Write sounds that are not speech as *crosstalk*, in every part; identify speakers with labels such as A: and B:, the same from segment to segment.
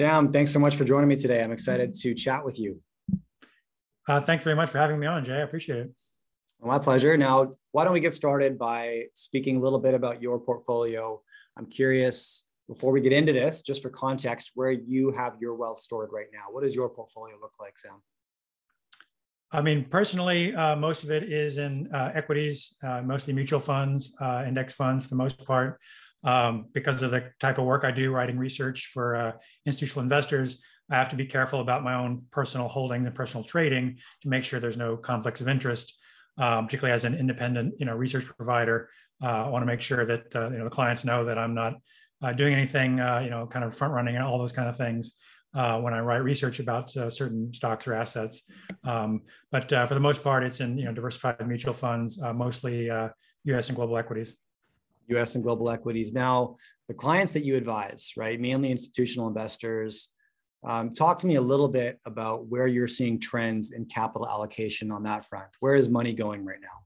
A: Sam, thanks so much for joining me today. I'm excited to chat with you.
B: Uh, thanks very much for having me on, Jay. I appreciate it.
A: Well, my pleasure. Now, why don't we get started by speaking a little bit about your portfolio? I'm curious, before we get into this, just for context, where you have your wealth stored right now. What does your portfolio look like, Sam?
B: I mean, personally, uh, most of it is in uh, equities, uh, mostly mutual funds, uh, index funds for the most part. Um, because of the type of work I do, writing research for uh, institutional investors, I have to be careful about my own personal holdings and personal trading to make sure there's no conflicts of interest. Um, particularly as an independent, you know, research provider, uh, I want to make sure that you know the clients know that I'm not doing anything, you know, kind of front running and all those kind of things uh, when I write research about uh, certain stocks or assets. Um, but uh, for the most part, it's in you know diversified mutual funds, uh, mostly U.S. Uh, and global equities.
A: U.S. and global equities. Now, the clients that you advise, right, mainly institutional investors. Um, talk to me a little bit about where you're seeing trends in capital allocation on that front. Where is money going right now?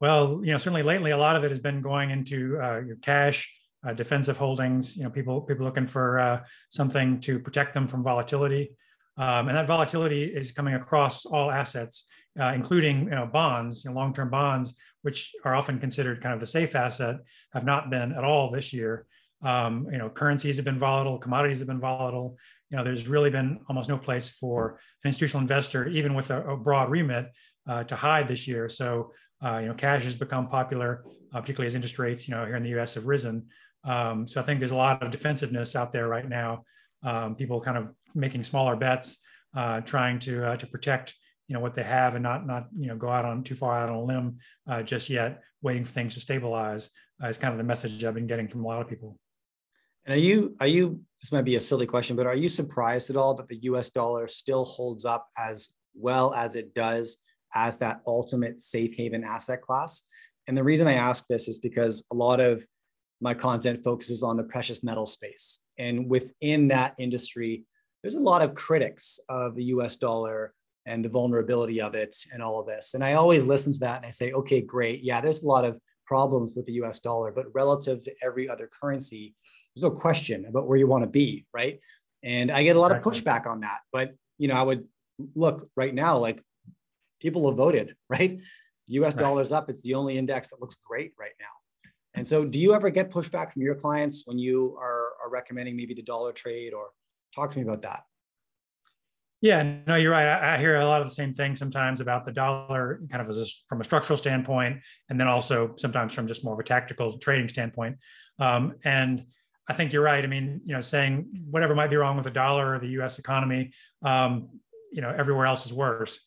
B: Well, you know, certainly lately, a lot of it has been going into uh, cash, uh, defensive holdings. You know, people people looking for uh, something to protect them from volatility, um, and that volatility is coming across all assets, uh, including you know bonds, you know, long-term bonds, which are often considered kind of the safe asset, have not been at all this year. Um, you know, currencies have been volatile, commodities have been volatile. You know, there's really been almost no place for an institutional investor, even with a, a broad remit, uh, to hide this year. So, uh, you know, cash has become popular, uh, particularly as interest rates, you know, here in the U.S. have risen. Um, so I think there's a lot of defensiveness out there right now. Um, people kind of making smaller bets, uh, trying to uh, to protect you know what they have and not not you know go out on too far out on a limb uh, just yet, waiting for things to stabilize. Uh, is kind of the message I've been getting from a lot of people.
A: And are you are you this might be a silly question, but are you surprised at all that the U.S. dollar still holds up as well as it does as that ultimate safe haven asset class? And the reason I ask this is because a lot of my content focuses on the precious metal space. And within that industry, there's a lot of critics of the US dollar and the vulnerability of it and all of this. And I always listen to that and I say, okay, great. Yeah, there's a lot of problems with the US dollar, but relative to every other currency, there's no question about where you want to be, right? And I get a lot of pushback on that. But you know, I would look right now, like people have voted, *laughs* right? US right. dollars up. It's the only index that looks great right now. And so, do you ever get pushback from your clients when you are, are recommending maybe the dollar trade, or talk to me about that?
B: Yeah, no, you're right. I, I, hear a lot of the same things sometimes about the dollar, kind of as a, from a structural standpoint, and then also sometimes from just more of a tactical trading standpoint. Um, and I think you're right. I mean, you know, saying whatever might be wrong with the dollar or the U.S. economy, um, you know, everywhere else is worse.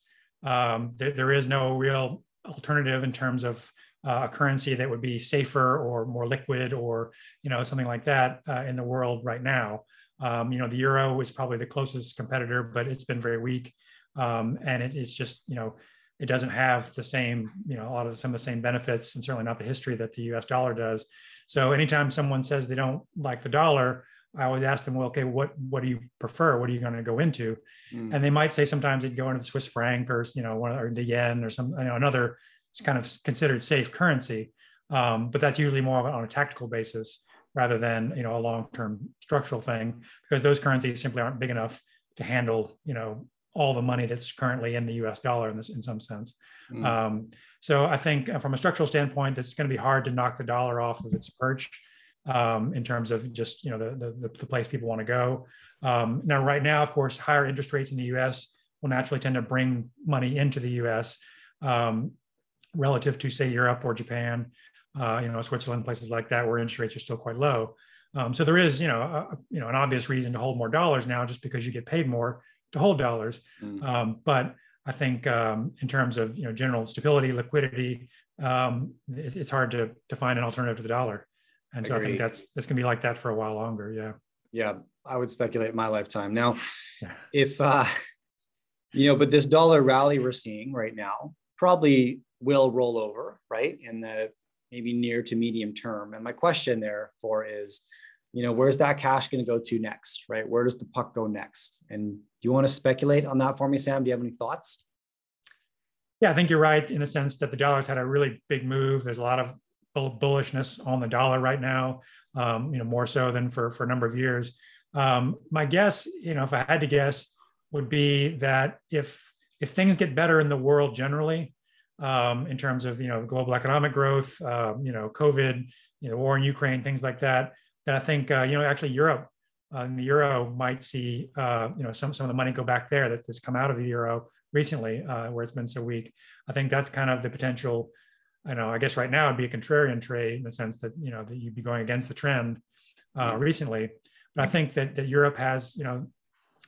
B: Um, there, there is no real alternative in terms of uh, a currency that would be safer or more liquid or you know something like that uh, in the world right now. Um, you know the euro is probably the closest competitor, but it's been very weak, um, and it is just you know it doesn't have the same you know a lot of the, some of the same benefits and certainly not the history that the U.S. dollar does. So anytime someone says they don't like the dollar, I always ask them, well, okay, what what do you prefer? What are you going to go into? Mm. And they might say sometimes they'd go into the Swiss franc or you know one or the yen or some you know another it's kind of considered safe currency, um, but that's usually more on a tactical basis rather than you know a long-term structural thing because those currencies simply aren't big enough to handle you know all the money that's currently in the U.S. dollar in this in some sense. Mm. Um, so I think uh, from a structural standpoint, it's going to be hard to knock the dollar off of its perch um, in terms of just you know the the, the place people want to go. Um, now, right now, of course, higher interest rates in the U.S. will naturally tend to bring money into the U.S. Um, relative to say Europe or Japan, uh, you know, Switzerland, places like that where interest rates are still quite low. Um, so there is, you know, a, you know, an obvious reason to hold more dollars now, just because you get paid more to hold dollars. Mm. Um, but I think um, in terms of you know general stability, liquidity, um, it's, it's, hard to to find an alternative to the dollar. And so I think that's that's gonna be like that for a while longer. Yeah.
A: Yeah, I would speculate my lifetime. Now, yeah. if uh, you know, but this dollar rally we're seeing right now probably will roll over, right, in the maybe near to medium term. And my question therefore is, you know, where's that cash going to go to next, right? Where does the puck go next? And do you want to speculate on that for me, Sam? Do you have any thoughts?
B: Yeah, I think you're right in the sense that the dollar's had a really big move. There's a lot of bullishness on the dollar right now, um, you know, more so than for, for a number of years. Um, my guess, you know, if I had to guess, would be that if if things get better in the world generally, um, in terms of you know global economic growth, uh, you know, COVID, you know, war in Ukraine, things like that, that I think uh, you know actually Europe uh, and the euro might see uh, you know some some of the money go back there that's come out of the euro recently, uh, where it's been so weak. I think that's kind of the potential. I know. I guess right now it'd be a contrarian trade in the sense that you know that you'd be going against the trend uh, recently. But I think that that Europe has you know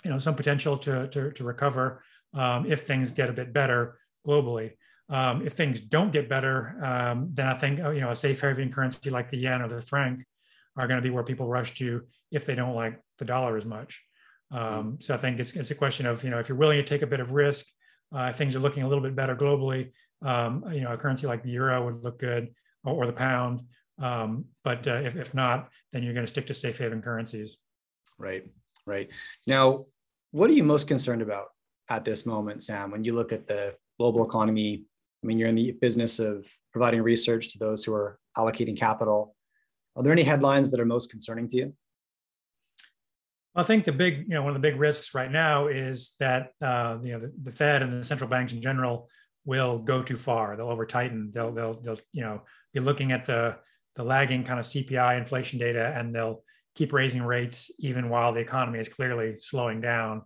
B: you know some potential to to, to recover um, if things get a bit better globally. Um, if things don't get better, um, then I think you know a safe haven currency like the yen or the franc are going to be where people rush to if they don't like the dollar as much. Um, mm-hmm. so I think it's it's a question of you know if you're willing to take a bit of risk, uh, if things are looking a little bit better globally, um, you know a currency like the euro would look good or, or the pound. Um, but uh, if if not, then you're going to stick to safe haven currencies.
A: Right, right. Now, what are you most concerned about at this moment, Sam? When you look at the global economy, I mean, you're in the business of providing research to those who are allocating capital. Are there any headlines that are most concerning to you?
B: I think the big, you know, one of the big risks right now is that uh, you know the, the, Fed and the central banks in general will go too far. They'll over tighten. They'll they'll they'll you know be looking at the the lagging kind of CPI inflation data, and they'll keep raising rates even while the economy is clearly slowing down.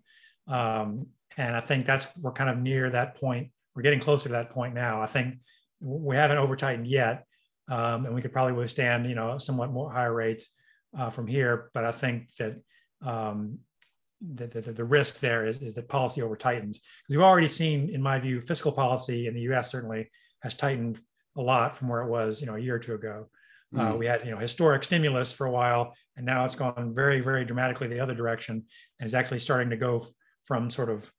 B: Um, and I think that's we're kind of near that point. We're getting closer to that point now. I think we haven't over tightened yet, um, and we could probably withstand you know somewhat more higher rates uh, from here. But I think that um, the, the, the, risk there is, is that policy over tightens. We've already seen, in my view, fiscal policy in the U.S. certainly has tightened a lot from where it was, you know, a year or two ago. Mm. Uh, hmm. we had, you know, historic stimulus for a while, and now it's gone very, very dramatically the other direction, and is actually starting to go f- from sort of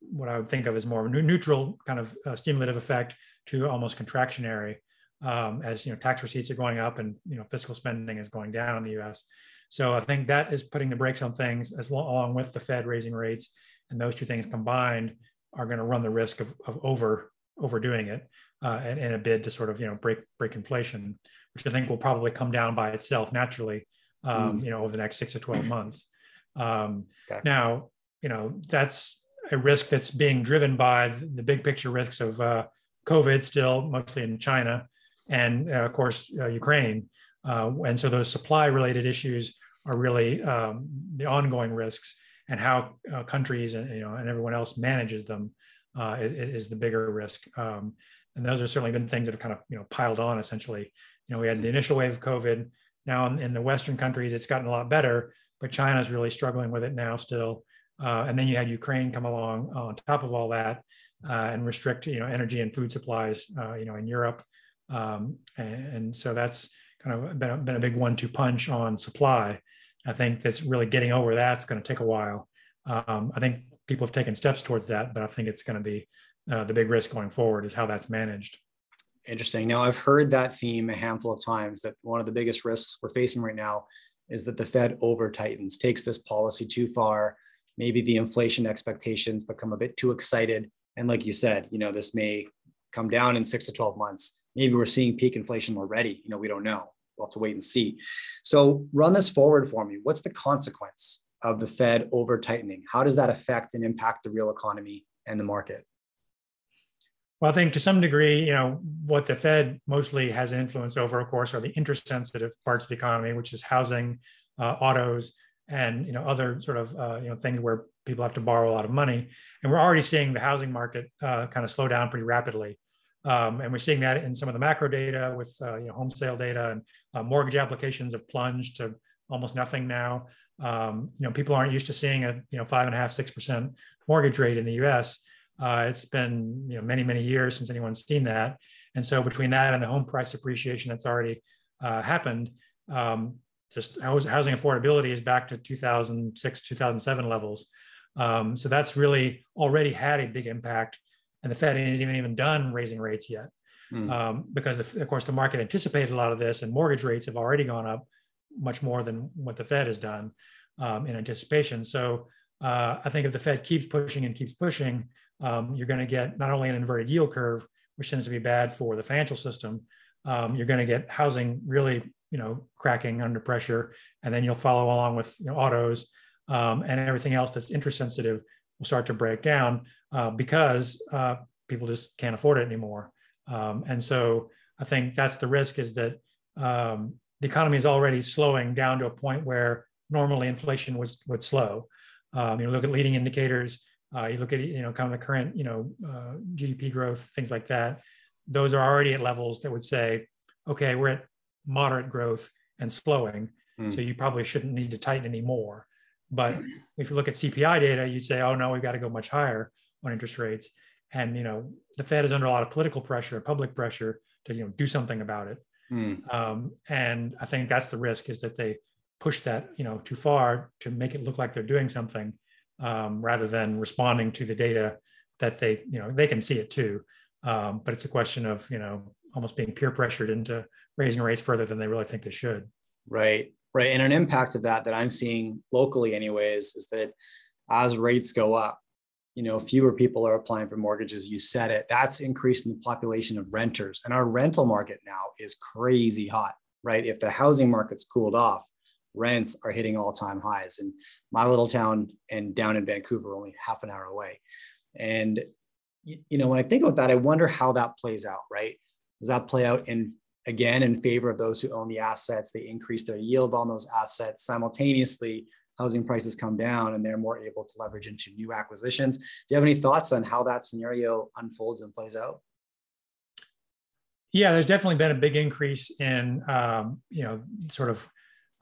B: what I would think of as more neutral kind of uh, stimulative effect to almost contractionary, um, as you know, tax receipts are going up and you know, fiscal spending is going down in the U.S. So I think that is putting the brakes on things as long, along with the Fed raising rates, and those two things combined are going to run the risk of, of over overdoing it uh, in, in, a bid to sort of you know break break inflation, which I think will probably come down by itself naturally, um, mm. you know, over the next six to twelve months. Um, okay. Now, you know, that's a risk that's being driven by the big picture risks of uh, COVID, still mostly in China, and uh, of course uh, Ukraine. Uh, and so those supply related issues are really um, the ongoing risks and how uh, countries and you know and everyone else manages them uh, is, is, the bigger risk. Um, and those have certainly been things that have kind of you know piled on essentially. You know, we had the initial wave of COVID. Now in, in the Western countries, it's gotten a lot better, but China is really struggling with it now still. Uh, and then you had Ukraine come along on top of all that uh, and restrict you know energy and food supplies uh, you know in Europe. Um, and, and so that's kind of been a, been a big one-two punch on supply. I think that's really getting over that's going to take a while. Um, I think people have taken steps towards that, but I think it's going to be uh, the big risk going forward is how that's managed.
A: Interesting. Now, I've heard that theme a handful of times that one of the biggest risks we're facing right now is that the Fed over tightens, takes this policy too far. Maybe the inflation expectations become a bit too excited. And like you said, you know, this may come down in six to 12 months maybe we're seeing peak inflation already. You know, we don't know. We'll have to wait and see. So run this forward for me. What's the consequence of the Fed over tightening? How does that affect and impact the real economy and the market?
B: Well, I think to some degree, you know, what the Fed mostly has influence over, of course, are the interest sensitive parts of the economy, which is housing, uh, autos, and you know other sort of uh, you know things where people have to borrow a lot of money. And we're already seeing the housing market uh, kind of slow down pretty rapidly. Um, and we're seeing that in some of the macro data with uh, you know, home sale data and uh, mortgage applications have plunged to almost nothing now. Um, you know, people aren't used to seeing a you know five and a half, six percent mortgage rate in the U.S. Uh, it's been you know many many years since anyone's seen that, and so between that and the home price appreciation that's already uh, happened, um, just housing affordability is back to 2006 2007 levels. Um, so that's really already had a big impact and the Fed isn't even even done raising rates yet, mm. um, because of course the market anticipated a lot of this, and mortgage rates have already gone up much more than what the Fed has done um, in anticipation. So uh, I think if the Fed keeps pushing and keeps pushing, um, you're going to get not only an inverted yield curve, which tends to be bad for the financial system, um, you're going to get housing really, you know, cracking under pressure, and then you'll follow along with you know, autos um, and everything else that's interest sensitive will start to break down uh, because uh, people just can't afford it anymore. Um, and so I think that's the risk is that um, the economy is already slowing down to a point where normally inflation would, would slow. Um, you look at leading indicators, uh, you look at you know kind of the current you know uh, GDP growth, things like that. Those are already at levels that would say, okay, we're at moderate growth and slowing, mm. so you probably shouldn't need to tighten anymore. But *clears throat* if you look at CPI data, you'd say, oh no, we've got to go much higher on interest rates. And you know, the Fed is under a lot of political pressure, public pressure to you know do something about it. Mm. Um, and I think that's the risk is that they push that you know too far to make it look like they're doing something um, rather than responding to the data that they you know they can see it too. Um, but it's a question of you know almost being peer pressured into raising rates further than they really think they should.
A: Right right. And an impact of that that i'm seeing locally anyways is that as rates go up you know fewer people are applying for mortgages. You said it. That's increasing the population of renters. And our rental market now is crazy hot right? If the housing market's cooled off rents are hitting all-time highs. And my little town and down in vancouver only half an hour away. And you know when i think about that i wonder how that plays out right does that play out in again in favor of those who own the assets. They increase their yield on those assets. Simultaneously, housing prices come down and they're more able to leverage into new acquisitions. Do you have any thoughts on how that scenario unfolds and plays out?
B: Yeah, there's definitely been a big increase in, um, you know, sort of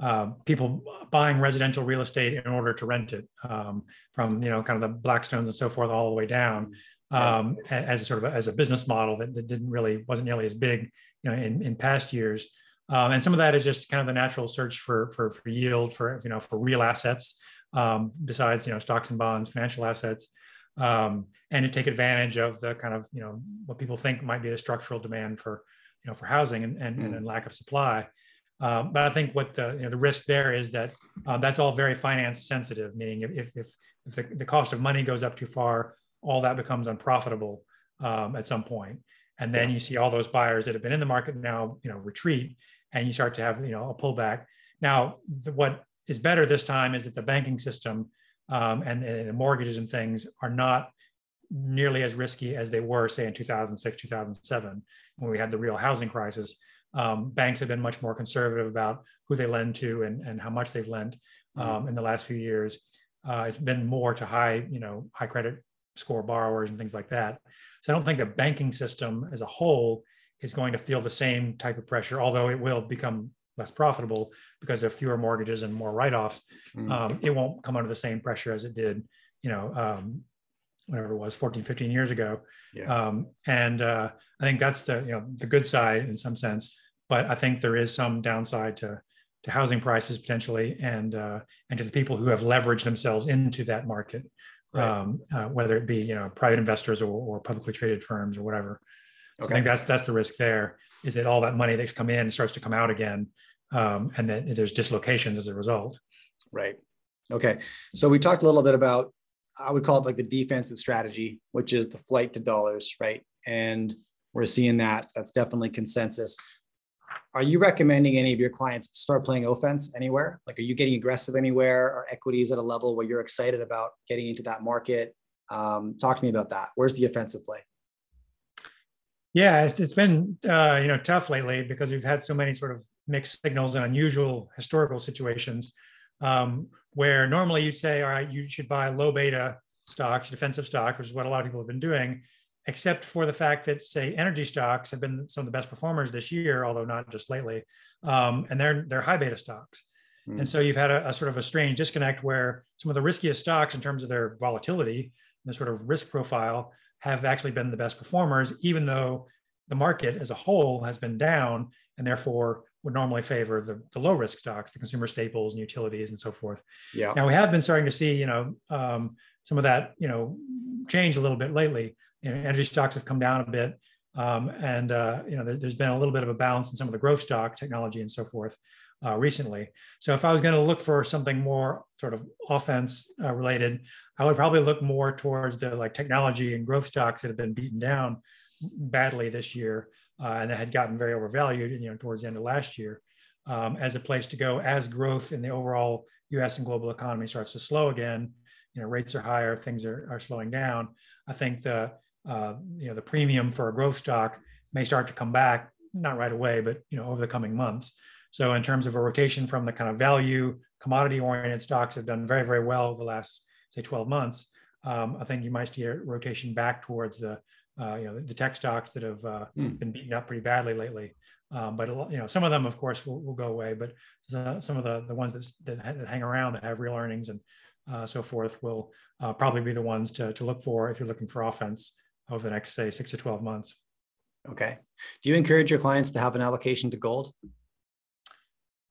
B: uh, people buying residential real estate in order to rent it um, from, you know, kind of the Blackstones and so forth all the way down um, as sort of a, as a business model that, that, didn't really wasn't nearly as big you know in, in past years. Um, and some of that is just kind of the natural search for for, for yield for you know for real assets um, besides you know stocks and bonds financial assets. Um, and to take advantage of the kind of you know what people think might be the structural demand for you know for housing and and, mm. and lack of supply. Um, but I think what the you know, the risk there is that uh, that's all very finance sensitive, meaning if if, if the, the cost of money goes up too far, all that becomes unprofitable um, at some point. And then yeah. you see all those buyers that have been in the market now, you know, retreat, and you start to have you know a pullback. Now, the, what is better this time is that the banking system um, and, and the mortgages and things are not nearly as risky as they were, say, in 2006, 2007, when we had the real housing crisis. Um, banks have been much more conservative about who they lend to and, and how much they've lent mm-hmm. um, mm-hmm. in the last few years. Uh, it's been more to high, you know, high credit score borrowers and things like that. So I don't think the banking system as a whole is going to feel the same type of pressure, although it will become less profitable because of fewer mortgages and more write-offs. Mm. Um, it won't come under the same pressure as it did, you know, um, whatever it was 14, 15 years ago. Yeah. Um, and uh, I think that's the, you know, the good side in some sense, but I think there is some downside to, to housing prices potentially and, uh, and to the people who have leveraged themselves into that market right. um, uh, whether it be you know private investors or, or publicly traded firms or whatever. So okay. I think that's that's the risk there is that all that money that's come in starts to come out again, um, and then there's dislocations as a result.
A: Right. Okay. So we talked a little bit about I would call it like the defensive strategy, which is the flight to dollars, right? And we're seeing that. That's definitely consensus are you recommending any of your clients start playing offense anywhere? Like, are you getting aggressive anywhere? Are equities at a level where you're excited about getting into that market? Um, talk to me about that. Where's the offensive play?
B: Yeah, it's, it's been uh, you know tough lately because we've had so many sort of mixed signals and unusual historical situations um, where normally you'd say, all right, you should buy low beta stocks, defensive stocks, which is what a lot of people have been doing except for the fact that say energy stocks have been some of the best performers this year, although not just lately, um, and they're they're high beta stocks. Mm. And so you've had a, a, sort of a strange disconnect where some of the riskiest stocks, in terms of their volatility and the sort of risk profile, have actually been the best performers, even though the market as a whole has been down, and therefore would normally favor the, the low risk stocks, the consumer staples and utilities and so forth. Yeah. Now we have been starting to see, you know, um, some of that, you know, change a little bit lately you know, energy stocks have come down a bit. Um, and uh, you know, there, has been a little bit of a balance in some of the growth stock technology and so forth uh, recently. So if I was going to look for something more sort of offense uh, related, I would probably look more towards the like technology and growth stocks that have been beaten down badly this year uh, and that had gotten very overvalued, you know, towards the end of last year. um, as a place to go as growth in the overall U.S. and global economy starts to slow again. You know, rates are higher, things are, are slowing down. I think the uh, you know the premium for a growth stock may start to come back, not right away, but you know over the coming months. So in terms of a rotation from the kind of value commodity oriented stocks have done very very well over the last say 12 months. Um, I think you might see a rotation back towards the uh, you know the tech stocks that have uh, mm. been beaten up pretty badly lately. Um, but you know, some of them, of course, will, will go away. But some of the the ones that, that hang around that have real earnings and uh, so forth will uh, probably be the ones to, to look for if you're looking for offense over the next, say, six to 12 months.
A: Okay. Do you encourage your clients to have an allocation to gold?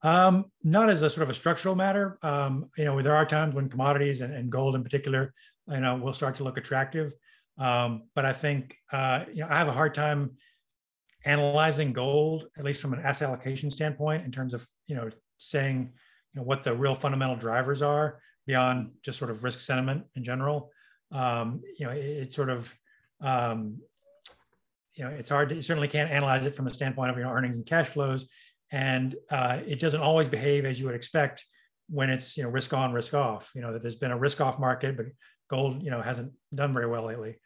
B: Um, not as a sort of a structural matter. Um, you know, there are times when commodities and, and, gold in particular, you know, will start to look attractive. Um, but I think, uh, you know, I have a hard time analyzing gold, at least from an asset allocation standpoint, in terms of, you know, saying, you know, what the real fundamental drivers are beyond just sort of risk sentiment in general. Um, you know, it, it sort of, um, you know, it's hard to, you certainly can't analyze it from the standpoint of, you know, earnings and cash flows. And uh, it doesn't always behave as you would expect when it's, you know, risk on, risk off, you know, that there's been a risk off market, but gold, you know, hasn't done very well lately.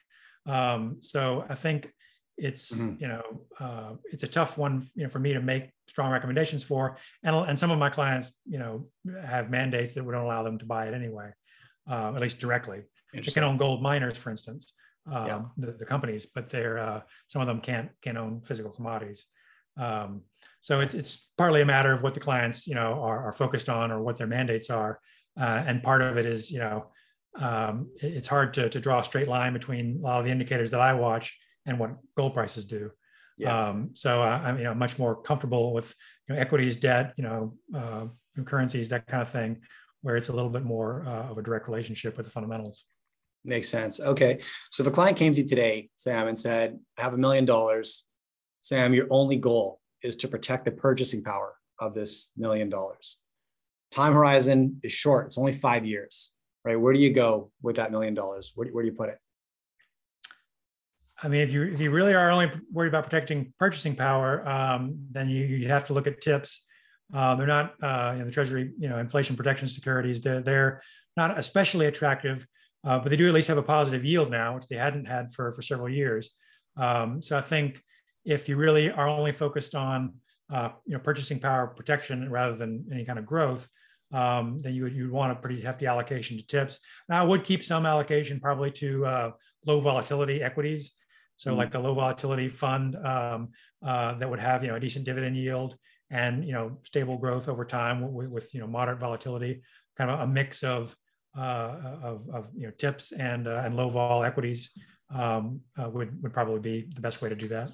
B: Um, so I think it's mm-hmm. you know uh, it's a tough one you know for me to make strong recommendations for and, and some of my clients you know have mandates that would not allow them to buy it anyway uh, at least directly they can own gold miners for instance um, yeah. the, the, companies but they're uh, some of them can't can own physical commodities um, so it's it's partly a matter of what the clients you know are, are focused on or what their mandates are uh, and part of it is you know um, it's hard to, to draw a straight line between a lot of the indicators that I watch and what gold prices do. Yeah. Um, so uh, I'm you know much more comfortable with you know, equities, debt, you know, uh, currencies, that kind of thing, where it's a little bit more uh, of a direct relationship with the fundamentals.
A: Makes sense. Okay, so if a client came to you today, Sam, and said, "I have a million dollars, Sam, your only goal is to protect the purchasing power of this million dollars. Time horizon is short; it's only five years, right? Where do you go with that million dollars? Where, where do you put it?"
B: I mean, if you if you really are only worried about protecting purchasing power, um, then you, you have to look at TIPS. Uh, they're not uh, you know, the Treasury, you know, inflation protection securities. They're they're not especially attractive, uh, but they do at least have a positive yield now, which they hadn't had for for several years. Um, so I think if you really are only focused on uh, you know purchasing power protection rather than any kind of growth, um, then you would you'd want a pretty hefty allocation to TIPS. Now I would keep some allocation probably to uh, low volatility equities. So mm-hmm. like a low volatility fund um, uh, that would have you know a decent dividend yield and you know stable growth over time with, with you know moderate volatility, kind of a mix of of, of, you know TIPS and uh, and low vol equities um, uh, would would probably be the best way to do that.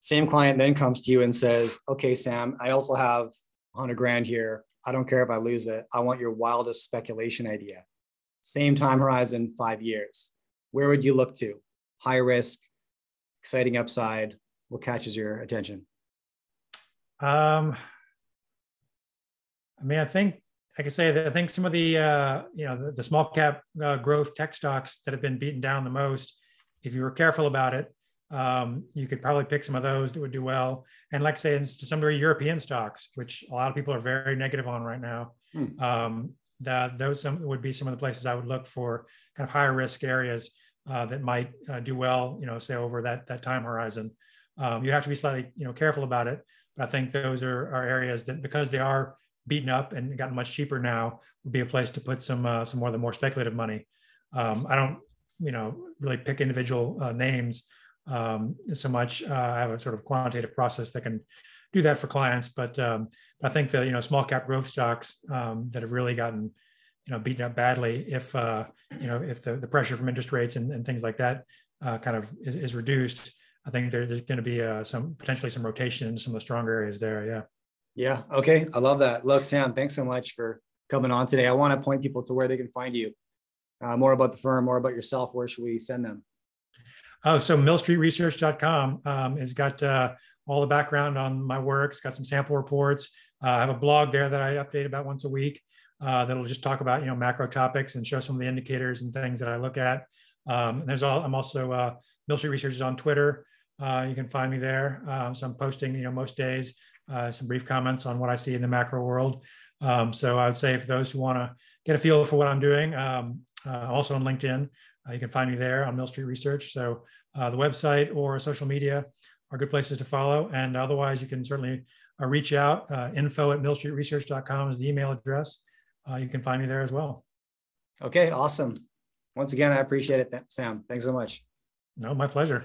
A: Same client then comes to you and says, "Okay, Sam, I also have 100 grand here. I don't care if I lose it. I want your wildest speculation idea. Same time horizon, five years. Where would you look to? high risk, exciting upside? What catches your attention?
B: Um, I mean, I think, like I say, I think some of the uh, you know the, the small cap uh, growth tech stocks that have been beaten down the most, if you were careful about it, um, you could probably pick some of those that would do well. And like I say, to some degree, European stocks, which a lot of people are very negative on right now. Hmm. Um, that those some would be some of the places I would look for kind of higher risk areas uh, that might uh, do well, you know, say over that that time horizon. Um, you have to be slightly, you know, careful about it. But I think those are, are areas that because they are beaten up and gotten much cheaper now, would be a place to put some uh, some more of the more speculative money. Um, I don't, you know, really pick individual uh, names um, so much. Uh, I have a sort of quantitative process that can do that for clients, but um, I think the you know small cap growth stocks um, that have really gotten you know beaten up badly if uh, you know if the, the pressure from interest rates and, and things like that uh, kind of is, is, reduced i think there, there's going to be uh, some potentially some rotation in some of the stronger areas there yeah
A: yeah okay i love that. Look sam thanks so much for coming on today. I want to point people to where they can find you. Uh, more about the firm more about yourself where should we send them?
B: Oh so millstreetresearch.com um, has got uh, all the background on my work. It's got some sample reports. Uh, i have a blog there that i update about once a week uh, that'll just talk about you know macro topics and show some of the indicators and things that I look at. Um, and there's all I'm also uh, Mill Street Research is on Twitter. Uh, you can find me there. Um, so I'm posting you know most days uh, some brief comments on what I see in the macro world. Um, so I would say for those who want to get a feel for what I'm doing, um, uh, also on LinkedIn, uh, you can find me there on Mill Street Research. So uh, the website or social media are good places to follow. And otherwise, you can certainly uh, reach out. Uh, info at millstreetresearch.com is the email address. you can find me there as well.
A: Okay, awesome. Once again, I appreciate it, Sam. Thanks so much.
B: No, my pleasure.